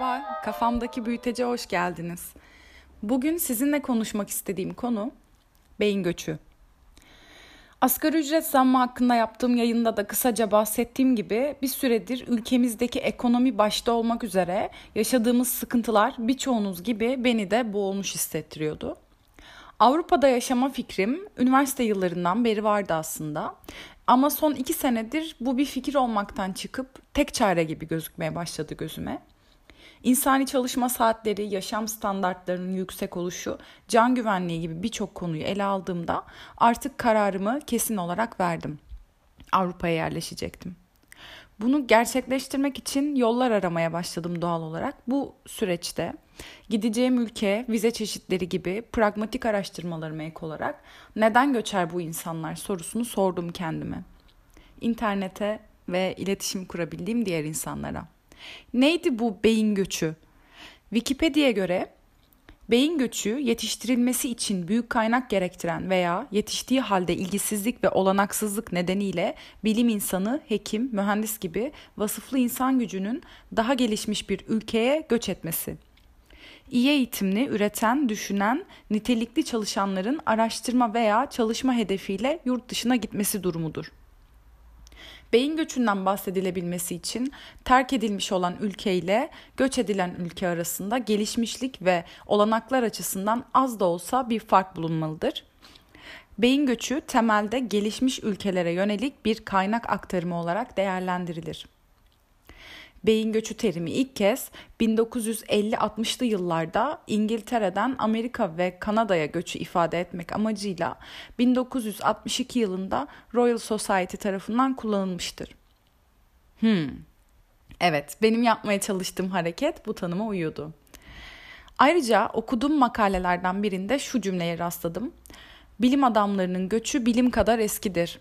Merhaba, kafamdaki büyütece hoş geldiniz. Bugün sizinle konuşmak istediğim konu beyin göçü. Asgari ücret zammı hakkında yaptığım yayında da kısaca bahsettiğim gibi bir süredir ülkemizdeki ekonomi başta olmak üzere yaşadığımız sıkıntılar birçoğunuz gibi beni de boğulmuş hissettiriyordu. Avrupa'da yaşama fikrim üniversite yıllarından beri vardı aslında. Ama son iki senedir bu bir fikir olmaktan çıkıp tek çare gibi gözükmeye başladı gözüme. İnsani çalışma saatleri, yaşam standartlarının yüksek oluşu, can güvenliği gibi birçok konuyu ele aldığımda artık kararımı kesin olarak verdim. Avrupa'ya yerleşecektim. Bunu gerçekleştirmek için yollar aramaya başladım doğal olarak. Bu süreçte gideceğim ülke, vize çeşitleri gibi pragmatik araştırmalarıma ek olarak neden göçer bu insanlar sorusunu sordum kendime. İnternete ve iletişim kurabildiğim diğer insanlara. Neydi bu beyin göçü? Wikipedia'ya göre beyin göçü yetiştirilmesi için büyük kaynak gerektiren veya yetiştiği halde ilgisizlik ve olanaksızlık nedeniyle bilim insanı, hekim, mühendis gibi vasıflı insan gücünün daha gelişmiş bir ülkeye göç etmesi. İyi eğitimli, üreten, düşünen, nitelikli çalışanların araştırma veya çalışma hedefiyle yurt dışına gitmesi durumudur. Beyin göçünden bahsedilebilmesi için terk edilmiş olan ülke ile göç edilen ülke arasında gelişmişlik ve olanaklar açısından az da olsa bir fark bulunmalıdır. Beyin göçü temelde gelişmiş ülkelere yönelik bir kaynak aktarımı olarak değerlendirilir beyin göçü terimi ilk kez 1950-60'lı yıllarda İngiltere'den Amerika ve Kanada'ya göçü ifade etmek amacıyla 1962 yılında Royal Society tarafından kullanılmıştır. Hmm. Evet, benim yapmaya çalıştığım hareket bu tanıma uyuyordu. Ayrıca okuduğum makalelerden birinde şu cümleye rastladım. Bilim adamlarının göçü bilim kadar eskidir.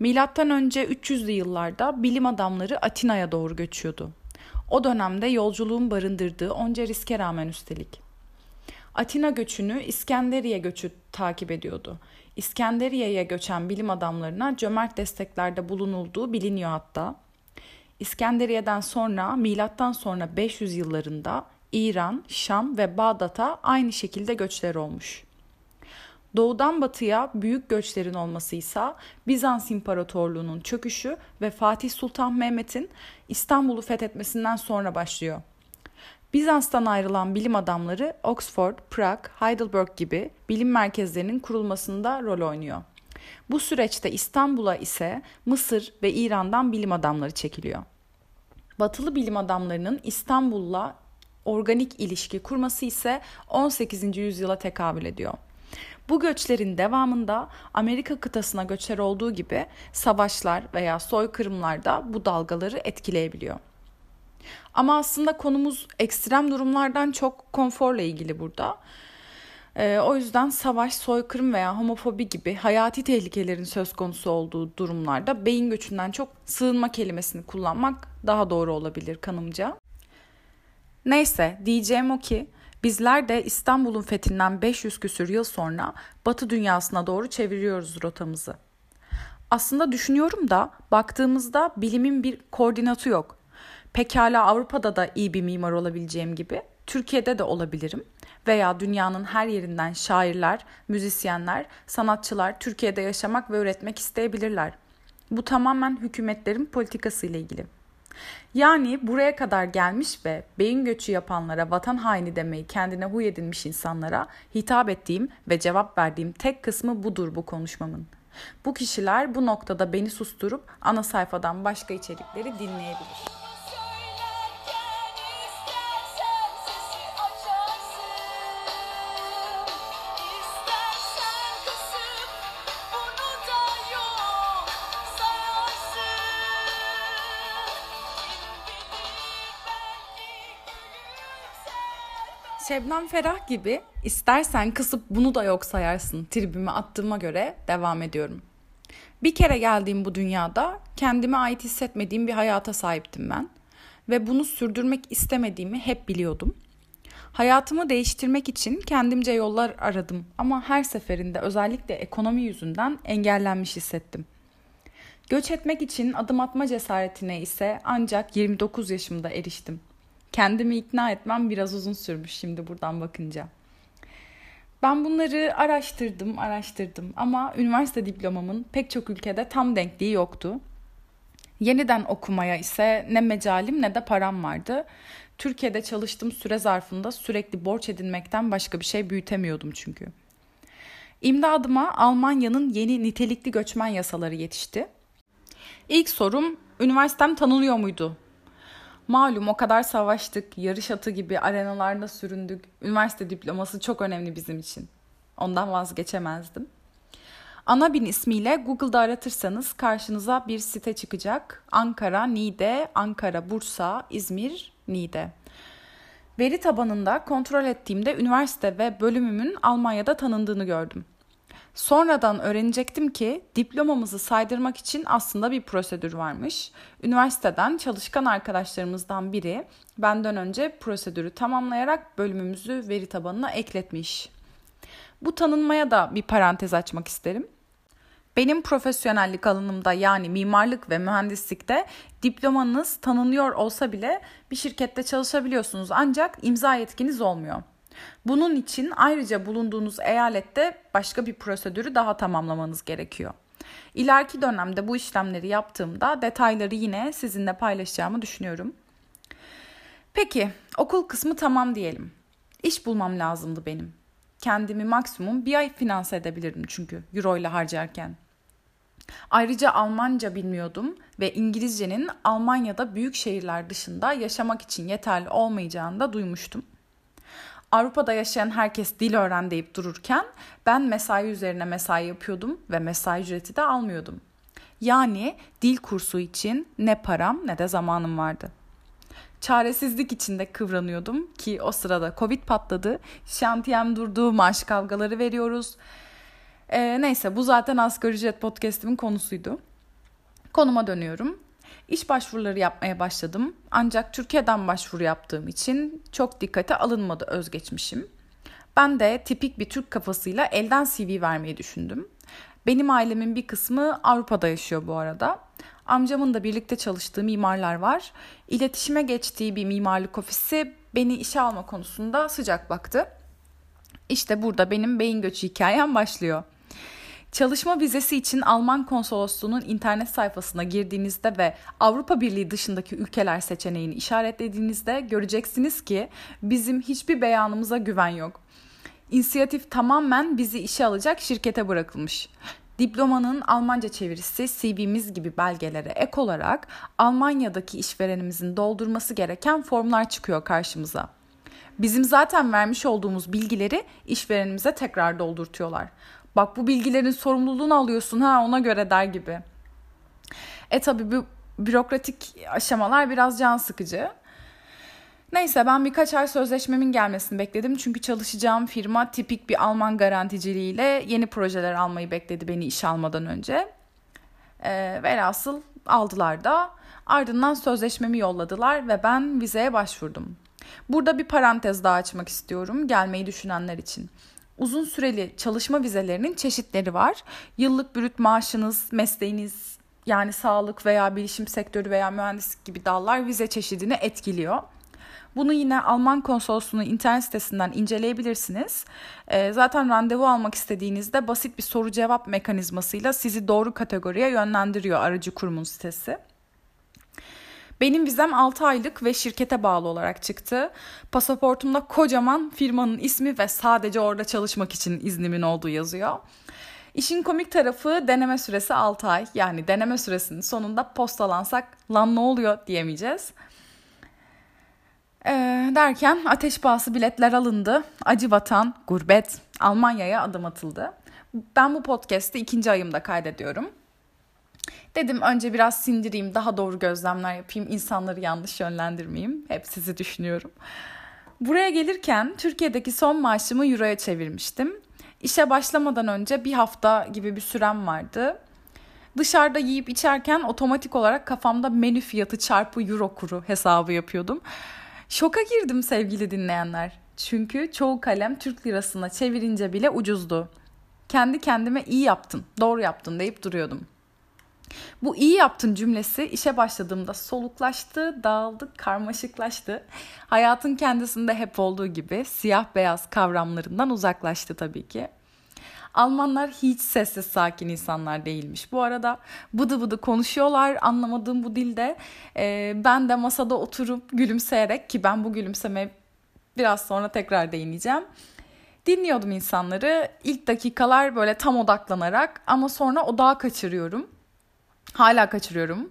Milattan önce 300'lü yıllarda bilim adamları Atina'ya doğru göçüyordu. O dönemde yolculuğun barındırdığı onca riske rağmen üstelik. Atina göçünü İskenderiye göçü takip ediyordu. İskenderiye'ye göçen bilim adamlarına cömert desteklerde bulunulduğu biliniyor hatta. İskenderiye'den sonra milattan sonra 500 yıllarında İran, Şam ve Bağdat'a aynı şekilde göçler olmuş. Doğudan batıya büyük göçlerin olması ise Bizans İmparatorluğu'nun çöküşü ve Fatih Sultan Mehmet'in İstanbul'u fethetmesinden sonra başlıyor. Bizans'tan ayrılan bilim adamları Oxford, Prag, Heidelberg gibi bilim merkezlerinin kurulmasında rol oynuyor. Bu süreçte İstanbul'a ise Mısır ve İran'dan bilim adamları çekiliyor. Batılı bilim adamlarının İstanbul'la organik ilişki kurması ise 18. yüzyıla tekabül ediyor. Bu göçlerin devamında Amerika kıtasına göçler olduğu gibi savaşlar veya soykırımlar da bu dalgaları etkileyebiliyor. Ama aslında konumuz ekstrem durumlardan çok konforla ilgili burada. Ee, o yüzden savaş, soykırım veya homofobi gibi hayati tehlikelerin söz konusu olduğu durumlarda beyin göçünden çok sığınma kelimesini kullanmak daha doğru olabilir kanımca. Neyse diyeceğim o ki Bizler de İstanbul'un fethinden 500 küsür yıl sonra Batı dünyasına doğru çeviriyoruz rotamızı. Aslında düşünüyorum da baktığımızda bilimin bir koordinatı yok. Pekala Avrupa'da da iyi bir mimar olabileceğim gibi Türkiye'de de olabilirim veya dünyanın her yerinden şairler, müzisyenler, sanatçılar Türkiye'de yaşamak ve üretmek isteyebilirler. Bu tamamen hükümetlerin politikası ile ilgili. Yani buraya kadar gelmiş ve beyin göçü yapanlara vatan haini demeyi kendine huy edinmiş insanlara hitap ettiğim ve cevap verdiğim tek kısmı budur bu konuşmamın. Bu kişiler bu noktada beni susturup ana sayfadan başka içerikleri dinleyebilir. Şebnem Ferah gibi istersen kısıp bunu da yok sayarsın tribimi attığıma göre devam ediyorum. Bir kere geldiğim bu dünyada kendime ait hissetmediğim bir hayata sahiptim ben ve bunu sürdürmek istemediğimi hep biliyordum. Hayatımı değiştirmek için kendimce yollar aradım ama her seferinde özellikle ekonomi yüzünden engellenmiş hissettim. Göç etmek için adım atma cesaretine ise ancak 29 yaşımda eriştim. Kendimi ikna etmem biraz uzun sürmüş şimdi buradan bakınca. Ben bunları araştırdım, araştırdım ama üniversite diplomamın pek çok ülkede tam denkliği yoktu. Yeniden okumaya ise ne mecalim ne de param vardı. Türkiye'de çalıştığım süre zarfında sürekli borç edinmekten başka bir şey büyütemiyordum çünkü. İmdadıma Almanya'nın yeni nitelikli göçmen yasaları yetişti. İlk sorum, üniversitem tanınıyor muydu? Malum o kadar savaştık, yarış atı gibi arenalarda süründük. Üniversite diploması çok önemli bizim için. Ondan vazgeçemezdim. Anabin ismiyle Google'da aratırsanız karşınıza bir site çıkacak. Ankara, Niğde, Ankara, Bursa, İzmir, Niğde. Veri tabanında kontrol ettiğimde üniversite ve bölümümün Almanya'da tanındığını gördüm. Sonradan öğrenecektim ki diplomamızı saydırmak için aslında bir prosedür varmış. Üniversiteden çalışkan arkadaşlarımızdan biri benden önce prosedürü tamamlayarak bölümümüzü veri tabanına ekletmiş. Bu tanınmaya da bir parantez açmak isterim. Benim profesyonellik alanımda yani mimarlık ve mühendislikte diplomanız tanınıyor olsa bile bir şirkette çalışabiliyorsunuz ancak imza yetkiniz olmuyor. Bunun için ayrıca bulunduğunuz eyalette başka bir prosedürü daha tamamlamanız gerekiyor. İleriki dönemde bu işlemleri yaptığımda detayları yine sizinle paylaşacağımı düşünüyorum. Peki, okul kısmı tamam diyelim. İş bulmam lazımdı benim. Kendimi maksimum bir ay finanse edebilirdim çünkü euro ile harcarken. Ayrıca Almanca bilmiyordum ve İngilizcenin Almanya'da büyük şehirler dışında yaşamak için yeterli olmayacağını da duymuştum. Avrupa'da yaşayan herkes dil öğren deyip dururken ben mesai üzerine mesai yapıyordum ve mesai ücreti de almıyordum. Yani dil kursu için ne param ne de zamanım vardı. Çaresizlik içinde kıvranıyordum ki o sırada Covid patladı. Şantiyem durdu, maaş kavgaları veriyoruz. Ee, neyse bu zaten asgari ücret podcastimin konusuydu. Konuma dönüyorum. İş başvuruları yapmaya başladım. Ancak Türkiye'den başvuru yaptığım için çok dikkate alınmadı özgeçmişim. Ben de tipik bir Türk kafasıyla elden CV vermeyi düşündüm. Benim ailemin bir kısmı Avrupa'da yaşıyor bu arada. Amcamın da birlikte çalıştığı mimarlar var. İletişime geçtiği bir mimarlık ofisi beni işe alma konusunda sıcak baktı. İşte burada benim beyin göçü hikayem başlıyor. Çalışma vizesi için Alman konsolosluğunun internet sayfasına girdiğinizde ve Avrupa Birliği dışındaki ülkeler seçeneğini işaretlediğinizde göreceksiniz ki bizim hiçbir beyanımıza güven yok. İnisiyatif tamamen bizi işe alacak şirkete bırakılmış. Diplomanın Almanca çevirisi CV'miz gibi belgelere ek olarak Almanya'daki işverenimizin doldurması gereken formlar çıkıyor karşımıza. Bizim zaten vermiş olduğumuz bilgileri işverenimize tekrar doldurtuyorlar. Bak bu bilgilerin sorumluluğunu alıyorsun ha ona göre der gibi. E tabi bu bürokratik aşamalar biraz can sıkıcı. Neyse ben birkaç ay sözleşmemin gelmesini bekledim. Çünkü çalışacağım firma tipik bir Alman garanticiliğiyle yeni projeler almayı bekledi beni iş almadan önce. E, velhasıl aldılar da ardından sözleşmemi yolladılar ve ben vizeye başvurdum. Burada bir parantez daha açmak istiyorum gelmeyi düşünenler için uzun süreli çalışma vizelerinin çeşitleri var. Yıllık brüt maaşınız, mesleğiniz yani sağlık veya bilişim sektörü veya mühendislik gibi dallar vize çeşidini etkiliyor. Bunu yine Alman konsolosluğunun internet sitesinden inceleyebilirsiniz. E, zaten randevu almak istediğinizde basit bir soru cevap mekanizmasıyla sizi doğru kategoriye yönlendiriyor aracı kurumun sitesi. Benim vizem 6 aylık ve şirkete bağlı olarak çıktı. Pasaportumda kocaman firmanın ismi ve sadece orada çalışmak için iznimin olduğu yazıyor. İşin komik tarafı deneme süresi 6 ay. Yani deneme süresinin sonunda postalansak lan ne oluyor diyemeyeceğiz. Ee, derken ateş pahası biletler alındı. Acı vatan, gurbet, Almanya'ya adım atıldı. Ben bu podcast'i ikinci ayımda kaydediyorum. Dedim önce biraz sindireyim, daha doğru gözlemler yapayım, insanları yanlış yönlendirmeyeyim. Hep sizi düşünüyorum. Buraya gelirken Türkiye'deki son maaşımı euroya çevirmiştim. İşe başlamadan önce bir hafta gibi bir sürem vardı. Dışarıda yiyip içerken otomatik olarak kafamda menü fiyatı çarpı euro kuru hesabı yapıyordum. Şoka girdim sevgili dinleyenler. Çünkü çoğu kalem Türk lirasına çevirince bile ucuzdu. Kendi kendime iyi yaptın, doğru yaptın deyip duruyordum. Bu iyi yaptın cümlesi işe başladığımda soluklaştı, dağıldı, karmaşıklaştı. Hayatın kendisinde hep olduğu gibi siyah beyaz kavramlarından uzaklaştı tabii ki. Almanlar hiç sessiz sakin insanlar değilmiş. Bu arada bıdı bıdı konuşuyorlar anlamadığım bu dilde. E, ben de masada oturup gülümseyerek ki ben bu gülümseme biraz sonra tekrar değineceğim. Dinliyordum insanları. İlk dakikalar böyle tam odaklanarak ama sonra odağı kaçırıyorum. Hala kaçırıyorum.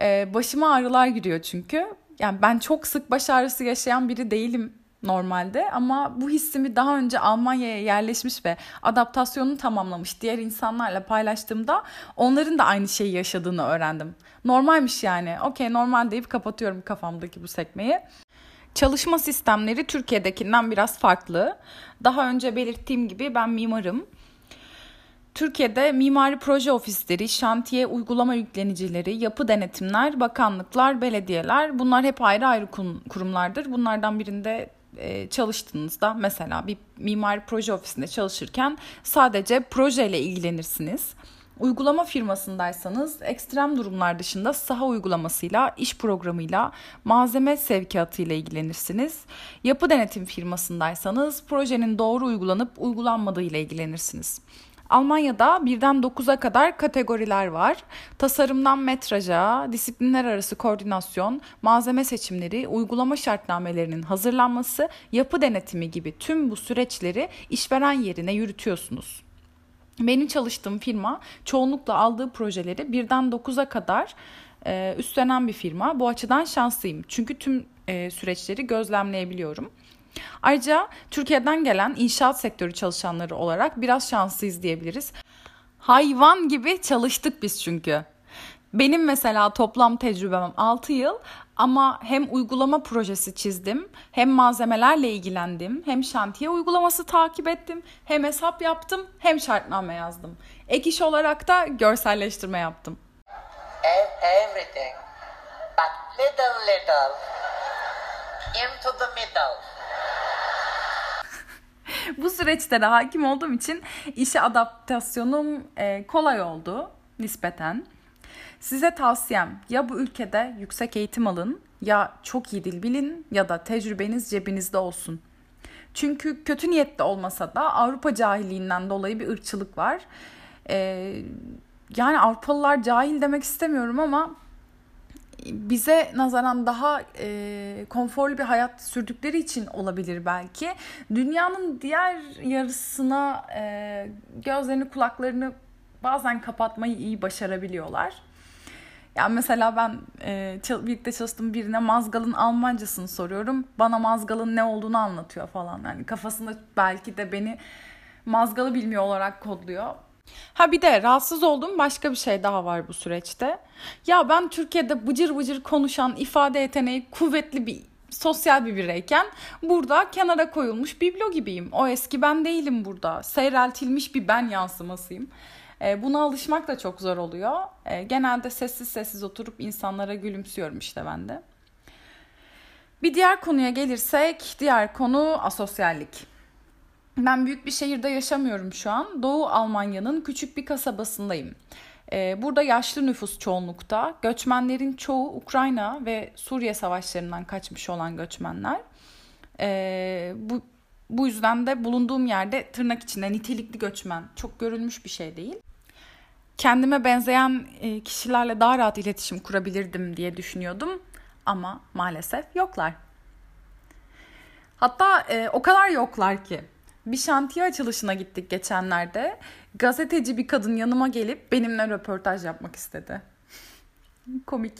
Ee, başıma ağrılar giriyor çünkü. Yani ben çok sık baş ağrısı yaşayan biri değilim normalde ama bu hissimi daha önce Almanya'ya yerleşmiş ve adaptasyonunu tamamlamış diğer insanlarla paylaştığımda onların da aynı şeyi yaşadığını öğrendim. Normalmiş yani. Okey normal deyip kapatıyorum kafamdaki bu sekmeyi. Çalışma sistemleri Türkiye'dekinden biraz farklı. Daha önce belirttiğim gibi ben mimarım. Türkiye'de mimari proje ofisleri, şantiye uygulama yüklenicileri, yapı denetimler, bakanlıklar, belediyeler bunlar hep ayrı ayrı kurumlardır. Bunlardan birinde e, çalıştığınızda mesela bir mimari proje ofisinde çalışırken sadece projeyle ilgilenirsiniz. Uygulama firmasındaysanız ekstrem durumlar dışında saha uygulamasıyla, iş programıyla, malzeme sevkiyatıyla ilgilenirsiniz. Yapı denetim firmasındaysanız projenin doğru uygulanıp uygulanmadığı ile ilgilenirsiniz. Almanya'da birden 9'a kadar kategoriler var. Tasarımdan metraja, disiplinler arası koordinasyon, malzeme seçimleri, uygulama şartnamelerinin hazırlanması, yapı denetimi gibi tüm bu süreçleri işveren yerine yürütüyorsunuz. Benim çalıştığım firma çoğunlukla aldığı projeleri birden 9'a kadar e, üstlenen bir firma. Bu açıdan şanslıyım. Çünkü tüm e, süreçleri gözlemleyebiliyorum. Ayrıca Türkiye'den gelen inşaat sektörü çalışanları olarak biraz şanslıyız diyebiliriz. Hayvan gibi çalıştık biz çünkü. Benim mesela toplam tecrübem 6 yıl ama hem uygulama projesi çizdim, hem malzemelerle ilgilendim, hem şantiye uygulaması takip ettim, hem hesap yaptım, hem şartname yazdım. Ek iş olarak da görselleştirme yaptım. Everything, but little little, into the middle. Bu süreçte de hakim olduğum için işe adaptasyonum e, kolay oldu nispeten. Size tavsiyem ya bu ülkede yüksek eğitim alın ya çok iyi dil bilin ya da tecrübeniz cebinizde olsun. Çünkü kötü niyetli olmasa da Avrupa cahilliğinden dolayı bir ırkçılık var. Ee, yani Avrupalılar cahil demek istemiyorum ama bize nazaran daha e, konforlu bir hayat sürdükleri için olabilir belki. Dünyanın diğer yarısına e, gözlerini kulaklarını bazen kapatmayı iyi başarabiliyorlar. Yani mesela ben e, birlikte çalıştığım birine mazgalın Almancasını soruyorum. Bana mazgalın ne olduğunu anlatıyor falan. Yani kafasında belki de beni mazgalı bilmiyor olarak kodluyor. Ha bir de rahatsız olduğum başka bir şey daha var bu süreçte. Ya ben Türkiye'de bıcır bıcır konuşan, ifade yeteneği kuvvetli bir sosyal bir bireyken burada kenara koyulmuş biblo gibiyim. O eski ben değilim burada. Seyreltilmiş bir ben yansımasıyım. E, buna alışmak da çok zor oluyor. E, genelde sessiz sessiz oturup insanlara gülümsüyorum işte ben de. Bir diğer konuya gelirsek, diğer konu asosyallik. Ben büyük bir şehirde yaşamıyorum şu an. Doğu Almanya'nın küçük bir kasabasındayım. E, burada yaşlı nüfus çoğunlukta. Göçmenlerin çoğu Ukrayna ve Suriye savaşlarından kaçmış olan göçmenler. bu bu yüzden de bulunduğum yerde tırnak içinde nitelikli göçmen çok görülmüş bir şey değil kendime benzeyen e, kişilerle daha rahat iletişim kurabilirdim diye düşünüyordum ama maalesef yoklar. Hatta e, o kadar yoklar ki bir şantiye açılışına gittik geçenlerde. Gazeteci bir kadın yanıma gelip benimle röportaj yapmak istedi. Komik.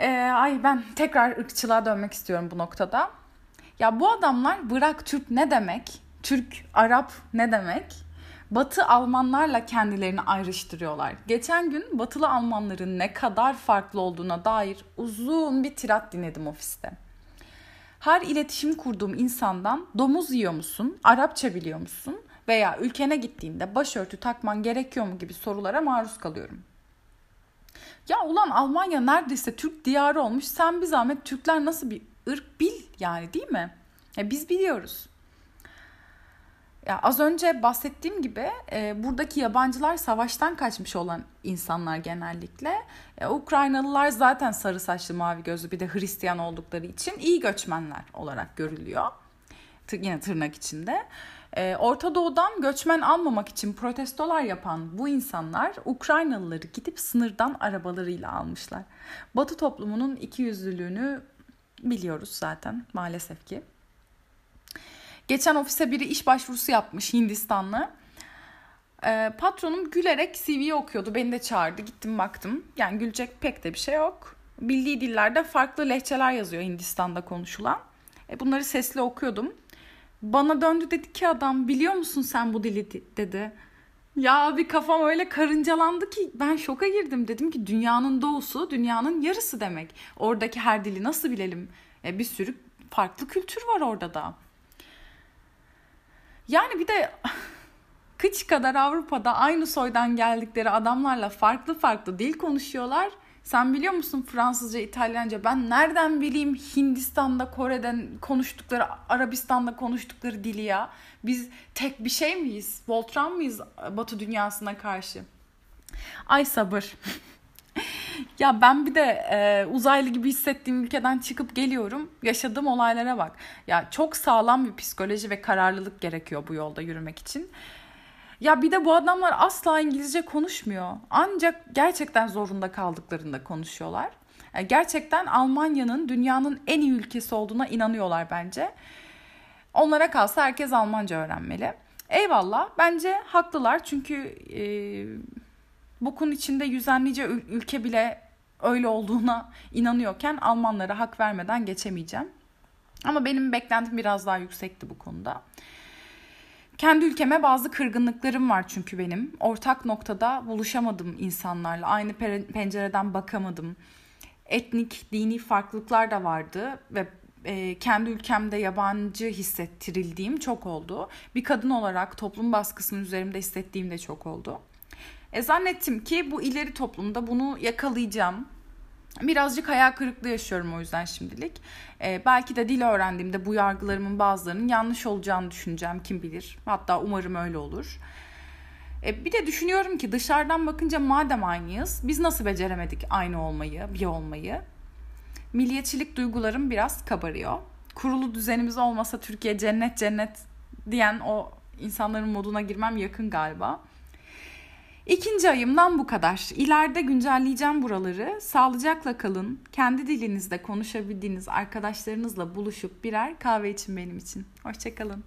Ee, ay ben tekrar ırkçılığa dönmek istiyorum bu noktada. Ya bu adamlar bırak Türk ne demek, Türk, Arap ne demek Batı Almanlarla kendilerini ayrıştırıyorlar. Geçen gün Batılı Almanların ne kadar farklı olduğuna dair uzun bir tirat dinledim ofiste. Her iletişim kurduğum insandan domuz yiyor musun, Arapça biliyor musun veya ülkene gittiğinde başörtü takman gerekiyor mu gibi sorulara maruz kalıyorum. Ya ulan Almanya neredeyse Türk diyarı olmuş. Sen bir zahmet Türkler nasıl bir ırk bil yani değil mi? Ya biz biliyoruz. Ya az önce bahsettiğim gibi e, buradaki yabancılar savaştan kaçmış olan insanlar genellikle. E, Ukraynalılar zaten sarı saçlı mavi gözlü bir de Hristiyan oldukları için iyi göçmenler olarak görülüyor. T- yine tırnak içinde. E, Orta Doğu'dan göçmen almamak için protestolar yapan bu insanlar Ukraynalıları gidip sınırdan arabalarıyla almışlar. Batı toplumunun ikiyüzlülüğünü biliyoruz zaten maalesef ki. Geçen ofise biri iş başvurusu yapmış Hindistanlı. Ee, patronum gülerek CV'yi okuyordu. Beni de çağırdı. Gittim baktım. Yani gülecek pek de bir şey yok. Bildiği dillerde farklı lehçeler yazıyor Hindistan'da konuşulan. E, bunları sesli okuyordum. Bana döndü dedi ki adam biliyor musun sen bu dili dedi. Ya abi kafam öyle karıncalandı ki ben şoka girdim. Dedim ki dünyanın doğusu dünyanın yarısı demek. Oradaki her dili nasıl bilelim? E, bir sürü farklı kültür var orada da. Yani bir de kıç kadar Avrupa'da aynı soydan geldikleri adamlarla farklı farklı dil konuşuyorlar. Sen biliyor musun Fransızca, İtalyanca? Ben nereden bileyim Hindistan'da, Kore'den konuştukları, Arabistan'da konuştukları dili ya? Biz tek bir şey miyiz? Voltran mıyız Batı dünyasına karşı? Ay sabır. ya ben bir de e, uzaylı gibi hissettiğim ülkeden çıkıp geliyorum. Yaşadığım olaylara bak. Ya çok sağlam bir psikoloji ve kararlılık gerekiyor bu yolda yürümek için. Ya bir de bu adamlar asla İngilizce konuşmuyor. Ancak gerçekten zorunda kaldıklarında konuşuyorlar. Yani gerçekten Almanya'nın dünyanın en iyi ülkesi olduğuna inanıyorlar bence. Onlara kalsa herkes Almanca öğrenmeli. Eyvallah. Bence haklılar çünkü e, bokun içinde yüzen nice ülke bile öyle olduğuna inanıyorken Almanlara hak vermeden geçemeyeceğim. Ama benim beklentim biraz daha yüksekti bu konuda. Kendi ülkeme bazı kırgınlıklarım var çünkü benim. Ortak noktada buluşamadım insanlarla. Aynı pencereden bakamadım. Etnik, dini farklılıklar da vardı ve e, kendi ülkemde yabancı hissettirildiğim çok oldu. Bir kadın olarak toplum baskısının üzerimde hissettiğim de çok oldu. E, zannettim ki bu ileri toplumda bunu yakalayacağım. Birazcık hayal kırıklığı yaşıyorum o yüzden şimdilik. Ee, belki de dil öğrendiğimde bu yargılarımın bazılarının yanlış olacağını düşüneceğim kim bilir. Hatta umarım öyle olur. Ee, bir de düşünüyorum ki dışarıdan bakınca madem aynıyız biz nasıl beceremedik aynı olmayı, bir olmayı? Milliyetçilik duygularım biraz kabarıyor. Kurulu düzenimiz olmasa Türkiye cennet cennet diyen o insanların moduna girmem yakın galiba. İkinci ayımdan bu kadar. İleride güncelleyeceğim buraları. Sağlıcakla kalın. Kendi dilinizde konuşabildiğiniz arkadaşlarınızla buluşup birer kahve için benim için. Hoşçakalın.